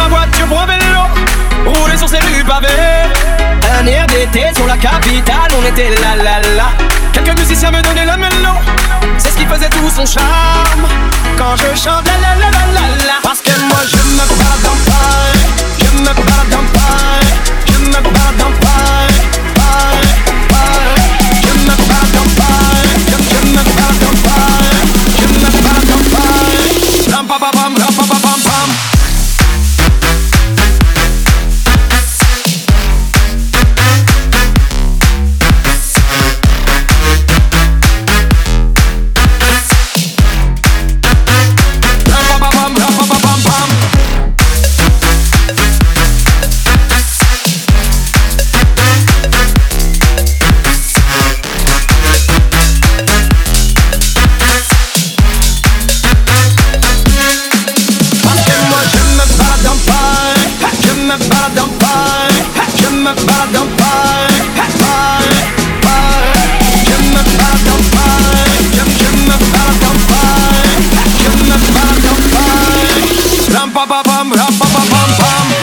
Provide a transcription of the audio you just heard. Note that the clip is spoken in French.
ma voiture pour un vélo, rouler sur ces rues pavées. Un air d'été sur la capitale, on était là là là. Quelques musiciens me donnaient la mélo, c'est ce qui faisait tout son charme. Quand je chante la la la la la la, parce que moi je pam, rap, pam, pam, pam.